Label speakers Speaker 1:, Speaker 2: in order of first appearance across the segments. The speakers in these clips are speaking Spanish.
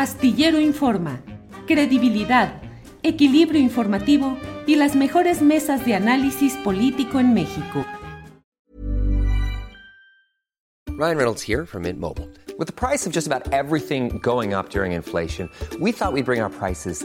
Speaker 1: Astillero Informa, credibilidad, equilibrio informativo y las mejores mesas de análisis político en México.
Speaker 2: Ryan Reynolds here from Mint Mobile. With the price of just about everything going up during inflation, we thought we'd bring our prices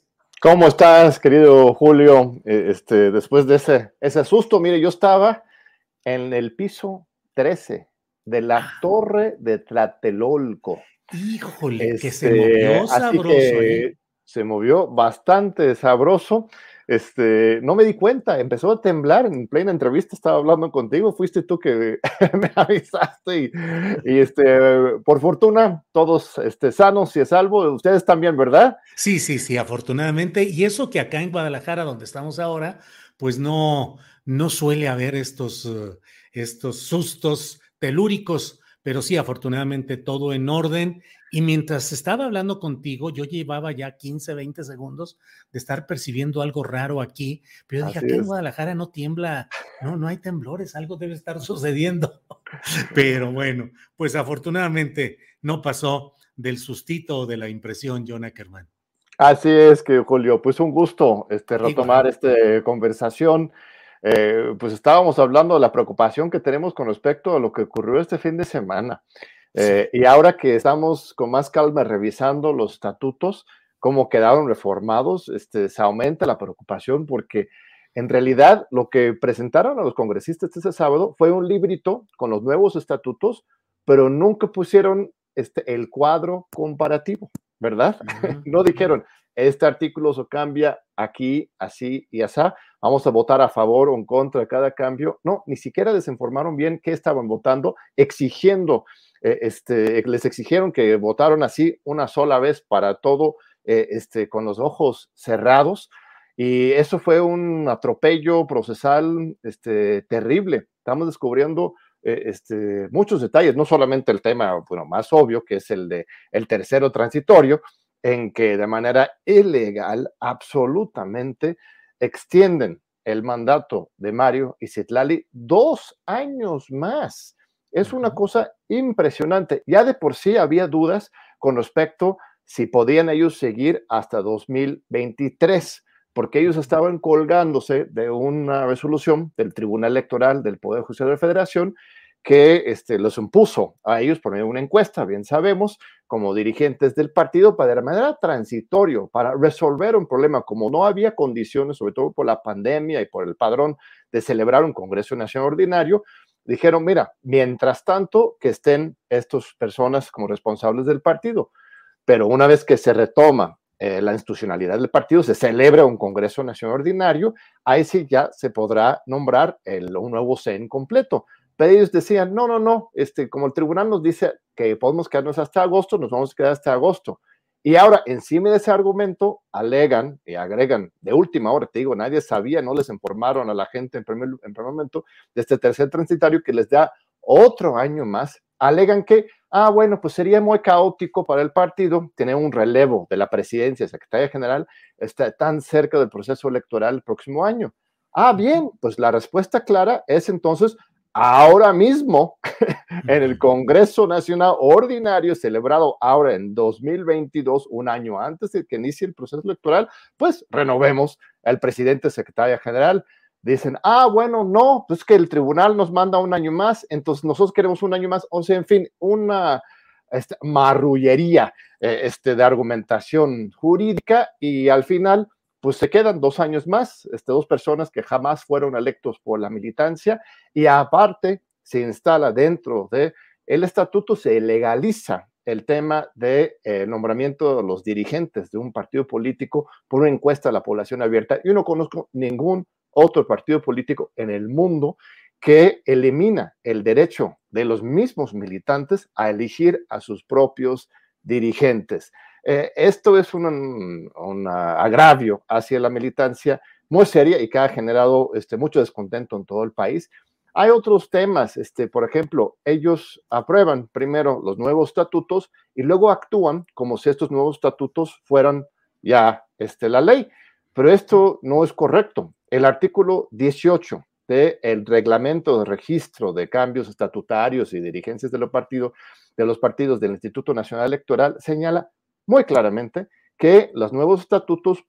Speaker 3: ¿Cómo estás, querido Julio? Eh, Este, después de ese, ese susto, mire, yo estaba en el piso 13 de la torre de Tlatelolco.
Speaker 4: Híjole, que se
Speaker 3: Este,
Speaker 4: movió
Speaker 3: así
Speaker 4: sabroso.
Speaker 3: que
Speaker 4: ¿eh?
Speaker 3: Se movió bastante sabroso. Este, no me di cuenta, empezó a temblar en plena entrevista, estaba hablando contigo, fuiste tú que me avisaste y, y, este, por fortuna, todos este, sanos y a salvo, ustedes también, ¿verdad?
Speaker 4: Sí, sí, sí, afortunadamente. Y eso que acá en Guadalajara, donde estamos ahora, pues no, no suele haber estos, eh, estos sustos telúricos, pero sí, afortunadamente todo en orden. Y mientras estaba hablando contigo, yo llevaba ya 15, 20 segundos de estar percibiendo algo raro aquí, pero yo dije, acá en. Guadalajara no tiembla, no, no hay temblores, algo debe estar sucediendo. Pero bueno, pues afortunadamente no pasó del sustito o de la impresión, John Ackerman.
Speaker 3: Así es que, Julio, pues un gusto este, retomar esta conversación. Eh, pues estábamos hablando de la preocupación que tenemos con respecto a lo que ocurrió este fin de semana. Eh, y ahora que estamos con más calma revisando los estatutos, cómo quedaron reformados, este, se aumenta la preocupación porque en realidad lo que presentaron a los congresistas este sábado fue un librito con los nuevos estatutos, pero nunca pusieron este, el cuadro comparativo, ¿verdad? No dijeron, este artículo se cambia aquí, así y así, vamos a votar a favor o en contra de cada cambio. No, ni siquiera les informaron bien qué estaban votando, exigiendo, eh, este, les exigieron que votaron así una sola vez para todo, eh, este, con los ojos cerrados. Y eso fue un atropello procesal este, terrible. Estamos descubriendo eh, este, muchos detalles, no solamente el tema bueno, más obvio, que es el de el tercero transitorio, en que de manera ilegal, absolutamente, extienden el mandato de Mario y Citlali dos años más. Es una cosa impresionante. Ya de por sí había dudas con respecto si podían ellos seguir hasta 2023, porque ellos estaban colgándose de una resolución del Tribunal Electoral del Poder Judicial de la Federación que este, los impuso a ellos por medio de una encuesta, bien sabemos, como dirigentes del partido, para de manera transitorio, para resolver un problema, como no había condiciones, sobre todo por la pandemia y por el padrón de celebrar un Congreso Nacional Ordinario, dijeron, mira, mientras tanto que estén estas personas como responsables del partido, pero una vez que se retoma eh, la institucionalidad del partido, se celebra un Congreso Nacional Ordinario, ahí sí ya se podrá nombrar el, un nuevo CEN completo. Pero ellos decían, no, no, no, este, como el tribunal nos dice que podemos quedarnos hasta agosto, nos vamos a quedar hasta agosto. Y ahora, encima de ese argumento, alegan y agregan de última hora, te digo, nadie sabía, no les informaron a la gente en primer, en primer momento de este tercer transitario que les da otro año más. Alegan que, ah, bueno, pues sería muy caótico para el partido tener un relevo de la presidencia, secretaria general, está tan cerca del proceso electoral el próximo año. Ah, bien, pues la respuesta clara es entonces ahora mismo en el Congreso Nacional Ordinario celebrado ahora en 2022, un año antes de que inicie el proceso electoral, pues renovemos al presidente secretaria general. Dicen, ah, bueno, no, pues que el tribunal nos manda un año más, entonces nosotros queremos un año más, o sea, en fin, una este, marrullería eh, este, de argumentación jurídica y al final pues se quedan dos años más, este, dos personas que jamás fueron electos por la militancia y aparte se instala dentro de el estatuto, se legaliza el tema de eh, nombramiento de los dirigentes de un partido político por una encuesta a la población abierta. Yo no conozco ningún otro partido político en el mundo que elimina el derecho de los mismos militantes a elegir a sus propios dirigentes. Eh, esto es un, agravio hacia la militancia muy seria y que ha generado este, mucho descontento en todo el país. Hay otros temas, este, por ejemplo, ellos aprueban primero los nuevos estatutos y luego actúan como si estos nuevos estatutos fueran ya este, la ley. Pero esto no es correcto. El artículo 18 del reglamento de registro de cambios estatutarios y dirigencias de los partidos, de los partidos del Instituto Nacional Electoral señala muy claramente que los nuevos estatutos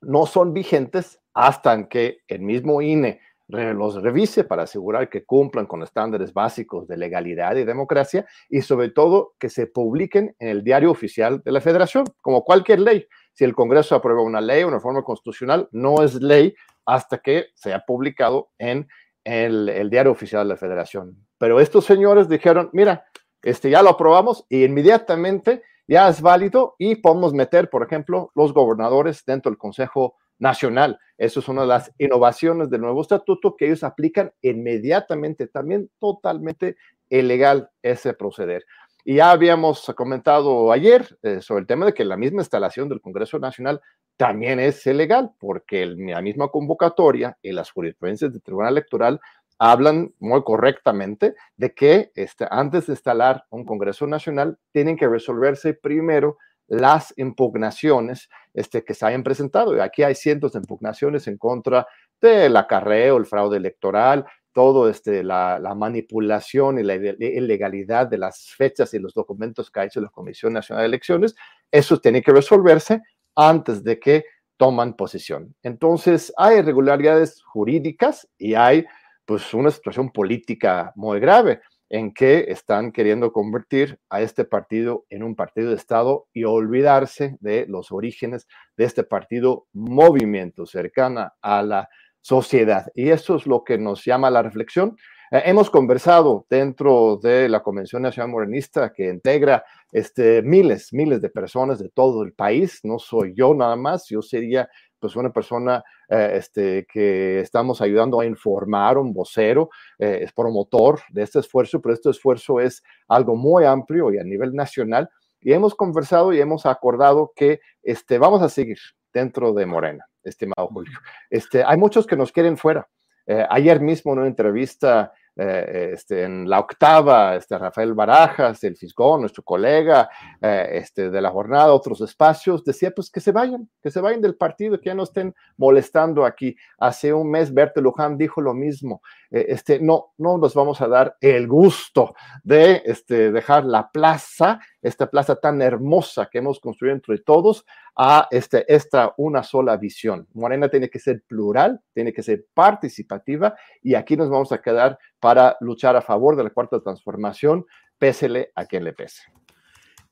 Speaker 3: no son vigentes hasta que el mismo INE los revise para asegurar que cumplan con estándares básicos de legalidad y democracia y sobre todo que se publiquen en el diario oficial de la federación, como cualquier ley. Si el Congreso aprueba una ley una reforma constitucional, no es ley hasta que sea publicado en el, el, diario oficial de la federación. Pero estos señores dijeron, mira, este ya lo aprobamos y inmediatamente ya es válido y podemos meter, por ejemplo, los gobernadores dentro del Consejo Nacional. Eso es una de las innovaciones del nuevo estatuto que ellos aplican inmediatamente, también totalmente ilegal ese proceder. Y ya habíamos comentado ayer eh, sobre el tema de que la misma instalación del Congreso Nacional también es ilegal, porque la misma convocatoria y las jurisprudencias del Tribunal Electoral hablan muy correctamente de que este, antes de instalar un Congreso Nacional tienen que resolverse primero las impugnaciones este, que se hayan presentado. Y aquí hay cientos de impugnaciones en contra del acarreo, el fraude electoral, todo este, la, manipulación y la ilegalidad de las fechas y los documentos que ha hecho la Comisión Nacional de Elecciones, eso tiene que resolverse antes de que toman posición. Entonces, hay irregularidades jurídicas y hay pues una situación política muy grave en que están queriendo convertir a este partido en un partido de Estado y olvidarse de los orígenes de este partido movimiento cercana a la sociedad. Y eso es lo que nos llama la reflexión. Eh, hemos conversado dentro de la Convención Nacional Morenista que integra este, miles, miles de personas de todo el país. No soy yo nada más, yo sería pues una persona eh, este, que estamos ayudando a informar, un vocero, eh, es promotor de este esfuerzo, pero este esfuerzo es algo muy amplio y a nivel nacional. Y hemos conversado y hemos acordado que este, vamos a seguir dentro de Morena estimado Julio. Este, hay muchos que nos quieren fuera. Eh, ayer mismo en una entrevista eh, este, en la octava, este, Rafael Barajas, el Fisgón, nuestro colega eh, este, de la jornada, otros espacios, decía pues que se vayan, que se vayan del partido, que ya no estén molestando aquí. Hace un mes Berta Luján dijo lo mismo. este, no, no nos vamos a dar el gusto de este, dejar la plaza, esta plaza tan hermosa que hemos construido entre todos, a esta una sola visión. Morena tiene que ser plural, tiene que ser participativa y aquí nos vamos a quedar para luchar a favor de la cuarta transformación, pésele a quien le pese.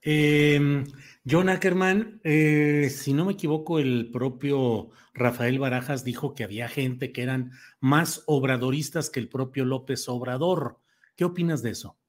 Speaker 4: Eh, John Ackerman, eh, si no me equivoco, el propio Rafael Barajas dijo que había gente que eran más obradoristas que el propio López Obrador. ¿Qué opinas de eso?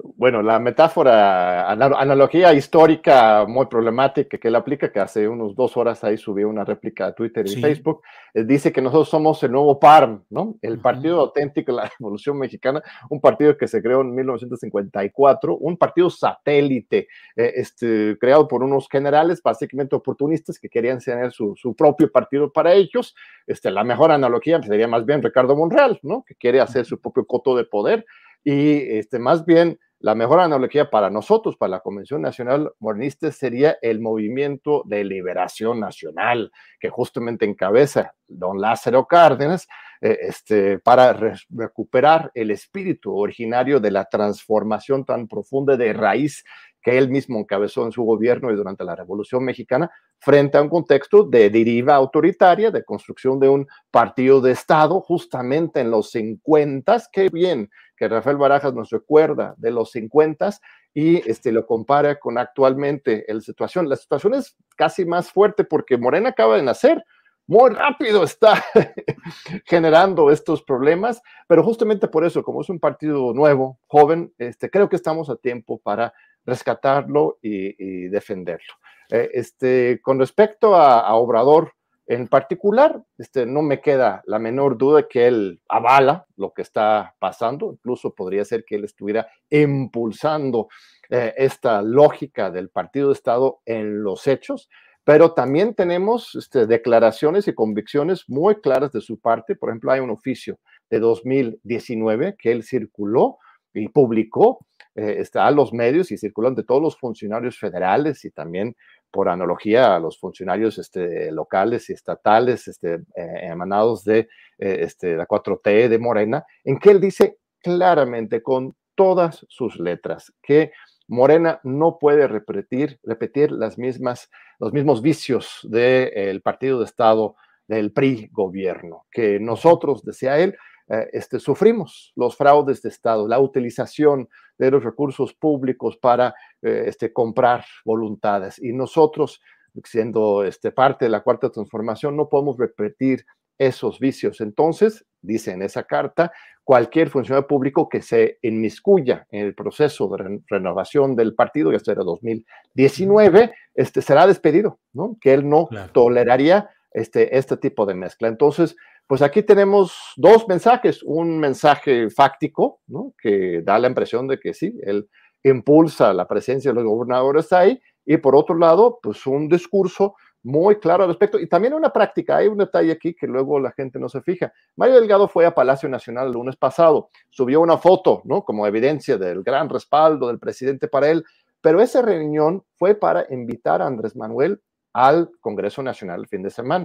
Speaker 3: Bueno, la metáfora, analogía histórica muy problemática que él aplica, que hace unos dos horas ahí subió una réplica a Twitter y Facebook, eh, dice que nosotros somos el nuevo PARM, ¿no? El Partido Auténtico de la Revolución Mexicana, un partido que se creó en 1954, un partido satélite, eh, este, creado por unos generales básicamente oportunistas que querían tener su, su, propio partido para ellos. Este, la mejor analogía sería más bien Ricardo Monreal, ¿no? Que quiere hacer su propio coto de poder y este, más bien la mejor analogía para nosotros, para la Convención Nacional Modernista, sería el movimiento de liberación nacional que justamente encabeza don Lázaro Cárdenas eh, este, para recuperar el espíritu originario de la transformación tan profunda de raíz que él mismo encabezó en su gobierno y durante la Revolución Mexicana, frente a un contexto de deriva autoritaria, de construcción de un partido de Estado, justamente en los 50, qué bien que Rafael Barajas nos recuerda de los 50 y este, lo compara con actualmente la situación. La situación es casi más fuerte porque Morena acaba de nacer. Muy rápido está generando estos problemas, pero justamente por eso, como es un partido nuevo, joven, este, creo que estamos a tiempo para rescatarlo y, defenderlo. Eh, este, con respecto a, Obrador en particular, este, no me queda la menor duda que él avala lo que está pasando, incluso podría ser que él estuviera impulsando eh, esta lógica del partido de Estado en los hechos, pero también tenemos este, declaraciones y convicciones muy claras de su parte. Por ejemplo, hay un oficio de 2019 que él circuló y publicó eh, está a los medios y circulan de todos los funcionarios federales y también por analogía a los funcionarios este, locales y estatales este, eh, emanados de eh, este, la 4T de Morena, en que él dice claramente con todas sus letras que Morena no puede repetir, repetir las mismas, los mismos vicios del partido de Estado del PRI gobierno, que nosotros, decía él, eh, este, sufrimos los fraudes de Estado, la utilización de los recursos públicos para eh, este, comprar voluntades. Y nosotros, siendo este, parte de la cuarta transformación, no podemos repetir esos vicios. Entonces, dice en esa carta, cualquier funcionario público que se inmiscuya en el proceso de renovación del partido, ya será 2019, este, será despedido, ¿no? Que él no toleraría este, este tipo de mezcla. Entonces, pues aquí tenemos dos mensajes, un mensaje fáctico, ¿no? que da la impresión de que sí, él impulsa la presencia de los gobernadores ahí, y por otro lado, pues un discurso muy claro al respecto, y también una práctica, hay un detalle aquí que luego la gente no se fija. Mario Delgado fue a Palacio Nacional el lunes pasado, subió una foto, ¿no? Como evidencia del gran respaldo del presidente para él, pero esa reunión fue para invitar a Andrés Manuel al Congreso Nacional el fin de semana.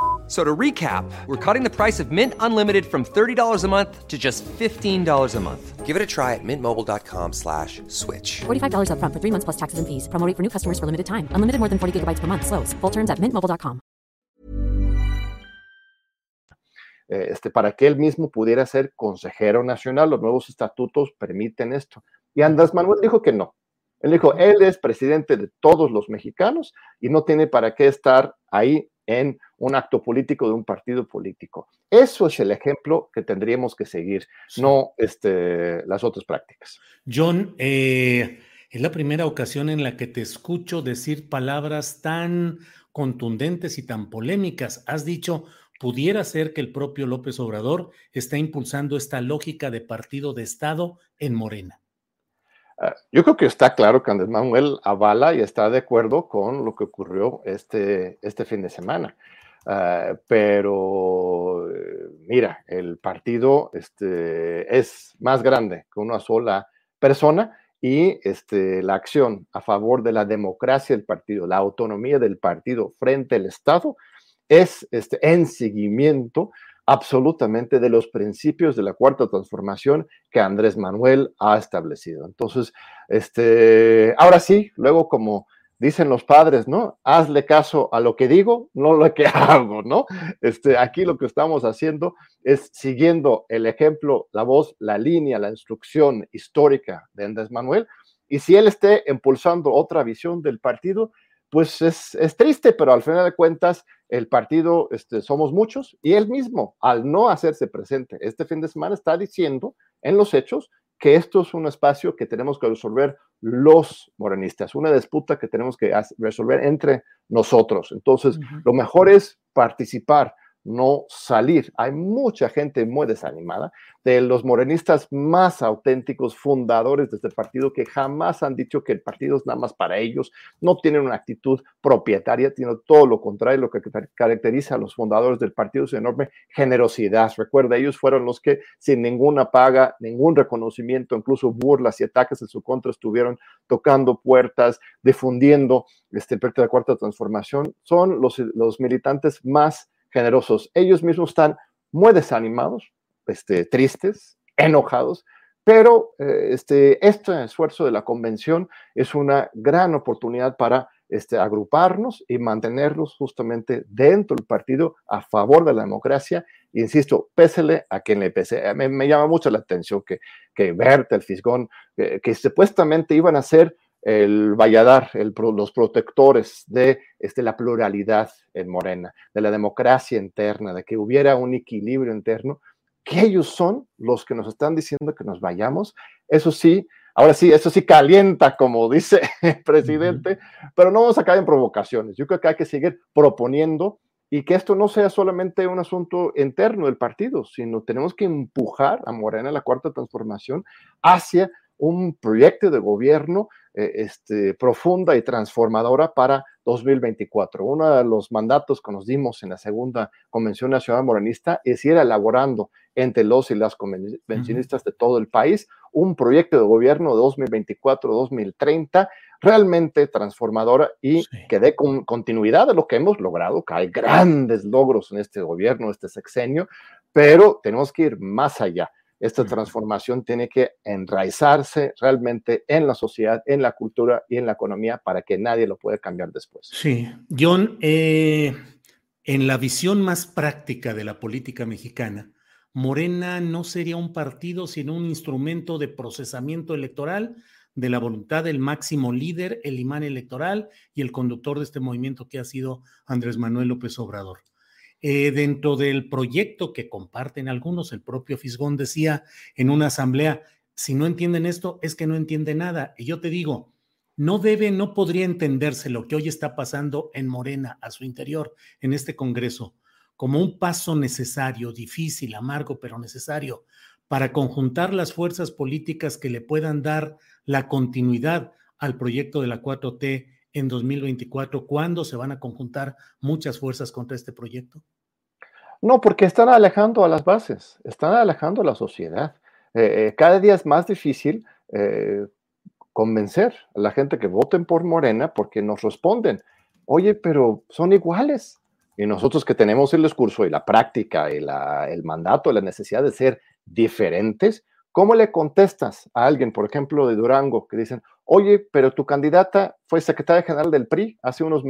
Speaker 2: So to recap, we're cutting the price of Mint Unlimited from $30 a month to just $15 a month. Give it a try at mintmobile.com slash switch.
Speaker 5: $45 up front for three months plus taxes and fees. Promoting for new customers for limited time. Unlimited more than 40 gigabytes per month. Slows. Full terms at mintmobile.com.
Speaker 3: Eh, este, para que él mismo pudiera ser consejero nacional, los nuevos estatutos permiten esto. Y Andrés Manuel dijo que no. Él dijo, él es presidente de todos los mexicanos y no tiene para qué estar ahí en un acto político de un partido político. Eso es el ejemplo que tendríamos que seguir, no este, las otras prácticas.
Speaker 4: John, eh, es la primera ocasión en la que te escucho decir palabras tan contundentes y tan polémicas. Has dicho, pudiera ser que el propio López Obrador está impulsando esta lógica de partido de Estado en Morena.
Speaker 3: Ah, yo creo que está claro que Andrés Manuel avala y está de acuerdo con lo que ocurrió este, este fin de semana. Uh, pero eh, mira, el partido este, es más grande que una sola persona y este, la acción a favor de la democracia del partido, la autonomía del partido frente al Estado, es este, en seguimiento absolutamente de los principios de la cuarta transformación que Andrés Manuel ha establecido. Entonces, este, ahora sí, luego como dicen los padres, ¿no? Hazle caso a lo que digo, no lo que hago, ¿no? Este, aquí lo que estamos haciendo es siguiendo el ejemplo, la voz, la línea, la instrucción histórica de Andrés Manuel. Y si él esté impulsando otra visión del partido, pues es, es triste, pero al final de cuentas, el partido, este, somos muchos, y él mismo, al no hacerse presente este fin de semana, está diciendo en los hechos que esto es un espacio que tenemos que resolver los morenistas, una disputa que tenemos que resolver entre nosotros. Entonces, lo mejor es participar no salir. Hay mucha gente muy desanimada, de los morenistas más auténticos, fundadores de este partido, que jamás han dicho que el partido es nada más para ellos, no tienen una actitud propietaria, sino todo lo contrario, lo que caracteriza a los fundadores del partido es enorme generosidad. Recuerda, ellos fueron los que sin ninguna paga, ningún reconocimiento, incluso burlas y ataques en su contra, estuvieron tocando puertas, difundiendo este, proyecto de cuarta transformación. Son los, los militantes más generosos. Ellos mismos están muy desanimados, este, tristes, enojados, pero eh, este, este esfuerzo de la convención es una gran oportunidad para este, agruparnos y mantenerlos justamente dentro del partido a favor de la democracia. Insisto, pésele a quien le pese. Me, me llama mucho la atención que, que Berta, el Fisgón, que supuestamente iban a ser el Valladar, los protectores de este, la pluralidad en Morena, de la democracia interna, de que hubiera un equilibrio interno, que ellos son los que nos están diciendo que nos vayamos. Eso sí, ahora sí, eso sí calienta, como dice el presidente, pero no vamos a caer en provocaciones. Yo creo que hay que seguir proponiendo y que esto no sea solamente un asunto interno del partido, sino tenemos que empujar a Morena, la cuarta transformación, hacia un proyecto de gobierno eh, este, profunda y transformadora para 2024. Uno de los mandatos que nos dimos en la segunda Convención Nacional Morenista es ir elaborando entre los y las convencionistas de todo el país un proyecto de gobierno de 2024-2030 realmente transformadora y que dé con continuidad a lo que hemos logrado, que hay grandes logros en este gobierno, este sexenio, pero tenemos que ir más allá esta transformación tiene que enraizarse realmente en la sociedad, en la cultura y en la economía para que nadie lo pueda cambiar después.
Speaker 4: Sí, John, eh, en la visión más práctica de la política mexicana, Morena no sería un partido, sino un instrumento de procesamiento electoral de la voluntad del máximo líder, el imán electoral y el conductor de este movimiento que ha sido Andrés Manuel López Obrador. Eh, dentro del proyecto que comparten algunos, el propio Fisgón decía en una asamblea, si no entienden esto, es que no entiende nada. Y yo te digo, no debe, no podría entenderse lo que hoy está pasando en Morena, a su interior, en este Congreso, como un paso necesario, difícil, amargo, pero necesario, para conjuntar las fuerzas políticas que le puedan dar la continuidad al proyecto de la 4T en 2024? ¿Cuándo se van a conjuntar muchas fuerzas contra este proyecto?
Speaker 3: No, porque están alejando a las bases, están alejando a la sociedad. Eh, eh, cada día es más difícil eh, convencer a la gente que voten por Morena porque nos responden, oye, pero son iguales. Y nosotros que tenemos el discurso y la práctica y el mandato, la necesidad de ser diferentes, ¿cómo le contestas a alguien, por ejemplo, de Durango, que dicen, oye, pero tu candidata fue secretaria general del PRI hace unos,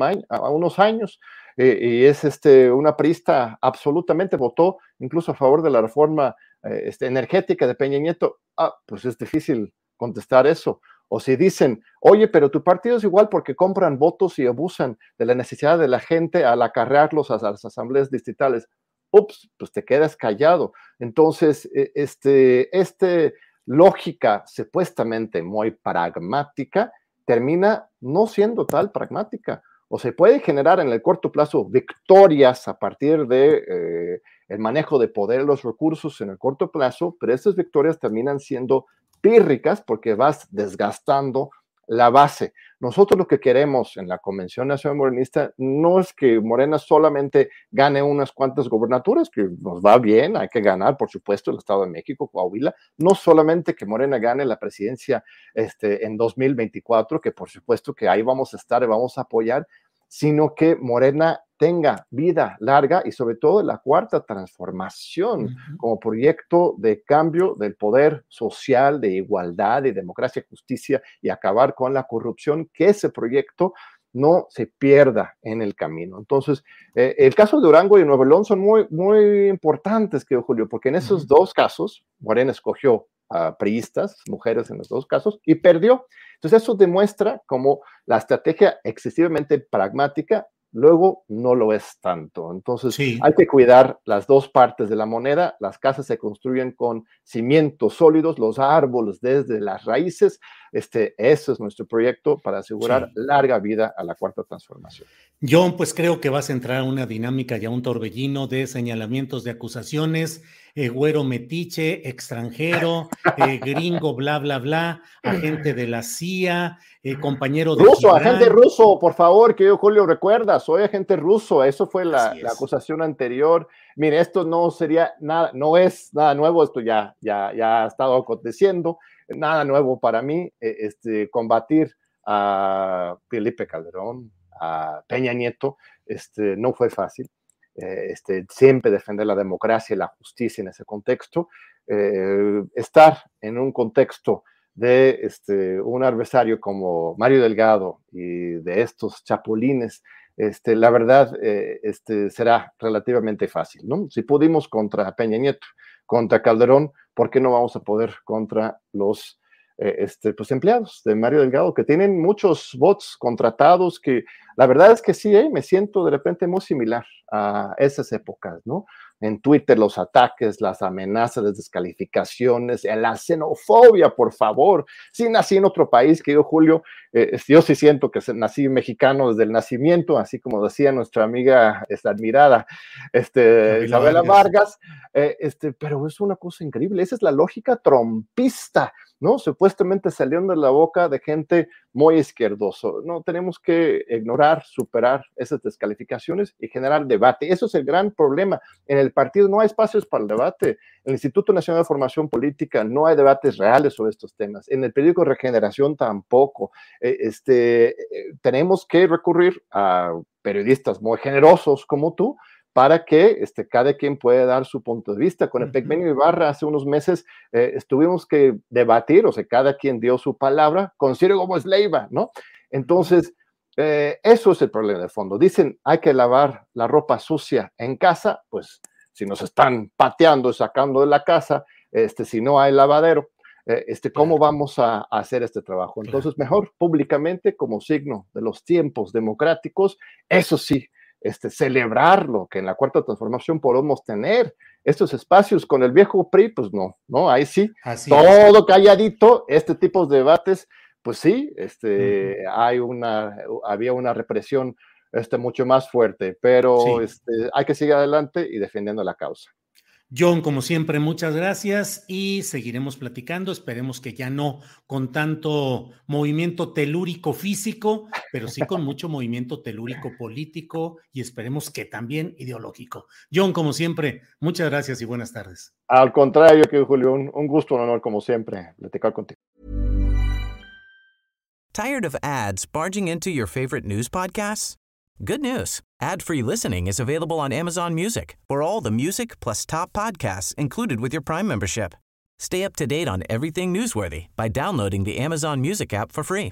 Speaker 3: años eh, y es este, una priista absolutamente, votó incluso a favor de la reforma eh, este, energética de Peña Nieto. Ah, pues es difícil contestar eso. O si dicen, oye, pero tu partido es igual porque compran votos y abusan de la necesidad de la gente al acarrearlos a las asambleas distritales. Ups, pues te quedas callado. Entonces, e, este, este lógica supuestamente muy pragmática termina no siendo tal pragmática. O se puede generar en el corto plazo victorias a partir de eh, el manejo de poder los recursos en el corto plazo, pero estas victorias terminan siendo pírricas porque vas desgastando la base. Nosotros lo que queremos en la Convención Nacional Morenista no es que Morena solamente gane unas cuantas gobernaturas, que nos va bien, hay que ganar, por supuesto, el Estado de México, Coahuila, no solamente que Morena gane la presidencia este, en 2024, que por supuesto que ahí vamos a estar y vamos a apoyar, sino que Morena tenga vida larga y sobre todo la cuarta transformación como proyecto de cambio del poder social, de igualdad, de democracia, justicia y acabar con la corrupción, que ese proyecto no se pierda en el camino. Entonces, eh, el caso de Durango y Nuevo León son muy, muy importantes, que Julio, porque en esos dos casos, Morena escogió a priistas, mujeres en los dos casos, y perdió. Entonces, eso demuestra como la estrategia excesivamente pragmática luego no lo es tanto. Entonces hay que cuidar las dos partes de la moneda. Las casas se construyen con cimientos sólidos, los árboles desde las raíces. Este, eso es nuestro proyecto para asegurar larga vida a la cuarta transformación.
Speaker 4: John, pues creo que vas a entrar a una dinámica y a un torbellino de señalamientos de acusaciones, eh, güero metiche, extranjero, eh, gringo, bla, bla, bla, agente de la CIA, eh, compañero de...
Speaker 3: Ruso, agente ruso, por favor, que yo, Julio, recuerda, soy agente ruso, eso fue la, acusación anterior. Mire, esto no sería nada, no es nada nuevo, esto ya, ya, ya ha estado aconteciendo, nada nuevo para mí, este, combatir a Felipe Calderón, a Peña Nieto, este, no fue fácil. Eh, este, siempre defender la democracia y la justicia en ese contexto. Eh, estar en un contexto de este, un adversario como Mario Delgado y de estos chapulines, este, la verdad eh, este, será relativamente fácil. ¿no? Si pudimos contra Peña Nieto, contra Calderón, ¿por qué no vamos a poder contra los este, pues empleados de Mario Delgado que tienen muchos bots contratados que la verdad es que sí, eh, me siento de repente muy similar a esas épocas, ¿no? En Twitter los ataques, las amenazas, las descalificaciones, la xenofobia, por favor. Sí nací en otro país, que yo, Julio, eh, yo sí siento que nací mexicano desde el nacimiento, así como decía nuestra amiga esta admirada este, Isabela Vargas, este, pero es una cosa increíble, esa es la lógica trompista ¿no? Supuestamente salieron de la boca de gente muy izquierdoso. No, tenemos que ignorar, superar esas descalificaciones y generar debate. Eso es el gran problema. En el partido no hay espacios para el debate. En el Instituto Nacional de Formación Política no hay debates reales sobre estos temas. En el periódico Regeneración tampoco. Eh, este, eh, tenemos que recurrir a periodistas muy generosos como tú, para que este, cada quien pueda dar su punto de vista. Con el Pecmenio Ibarra hace unos meses eh, estuvimos que debatir, o sea, cada quien dio su palabra con Ciro Gómez Leiva, ¿no? Entonces, eh, eso es el problema de fondo. Dicen, hay que lavar la ropa sucia en casa, pues si nos están pateando, sacando de la casa, este, si no hay lavadero, eh, este, ¿cómo vamos a, a, hacer este trabajo? Entonces, mejor públicamente como signo de los tiempos democráticos, eso sí, este, celebrar lo que en la cuarta transformación podemos tener. Estos espacios con el viejo PRI, pues no, ¿no? Ahí sí, todo calladito, este tipo de debates, pues sí, este, hay una, había una represión este, mucho más fuerte, pero este, hay que seguir adelante y defendiendo la causa.
Speaker 4: John, como siempre, muchas gracias y seguiremos platicando. Esperemos que ya no con tanto movimiento telúrico físico, pero sí con mucho movimiento telúrico político y esperemos que también ideológico. John, como siempre, muchas gracias y buenas tardes.
Speaker 3: Al contrario, que Julio, un, un gusto, un honor, como siempre, platicar contigo.
Speaker 6: ¿Tired of ads barging into your favorite news podcasts? Good news. Ad-free listening is available on Amazon Music for all the music plus top podcasts included with your Prime membership. Stay up to date on everything newsworthy by downloading the Amazon Music app for free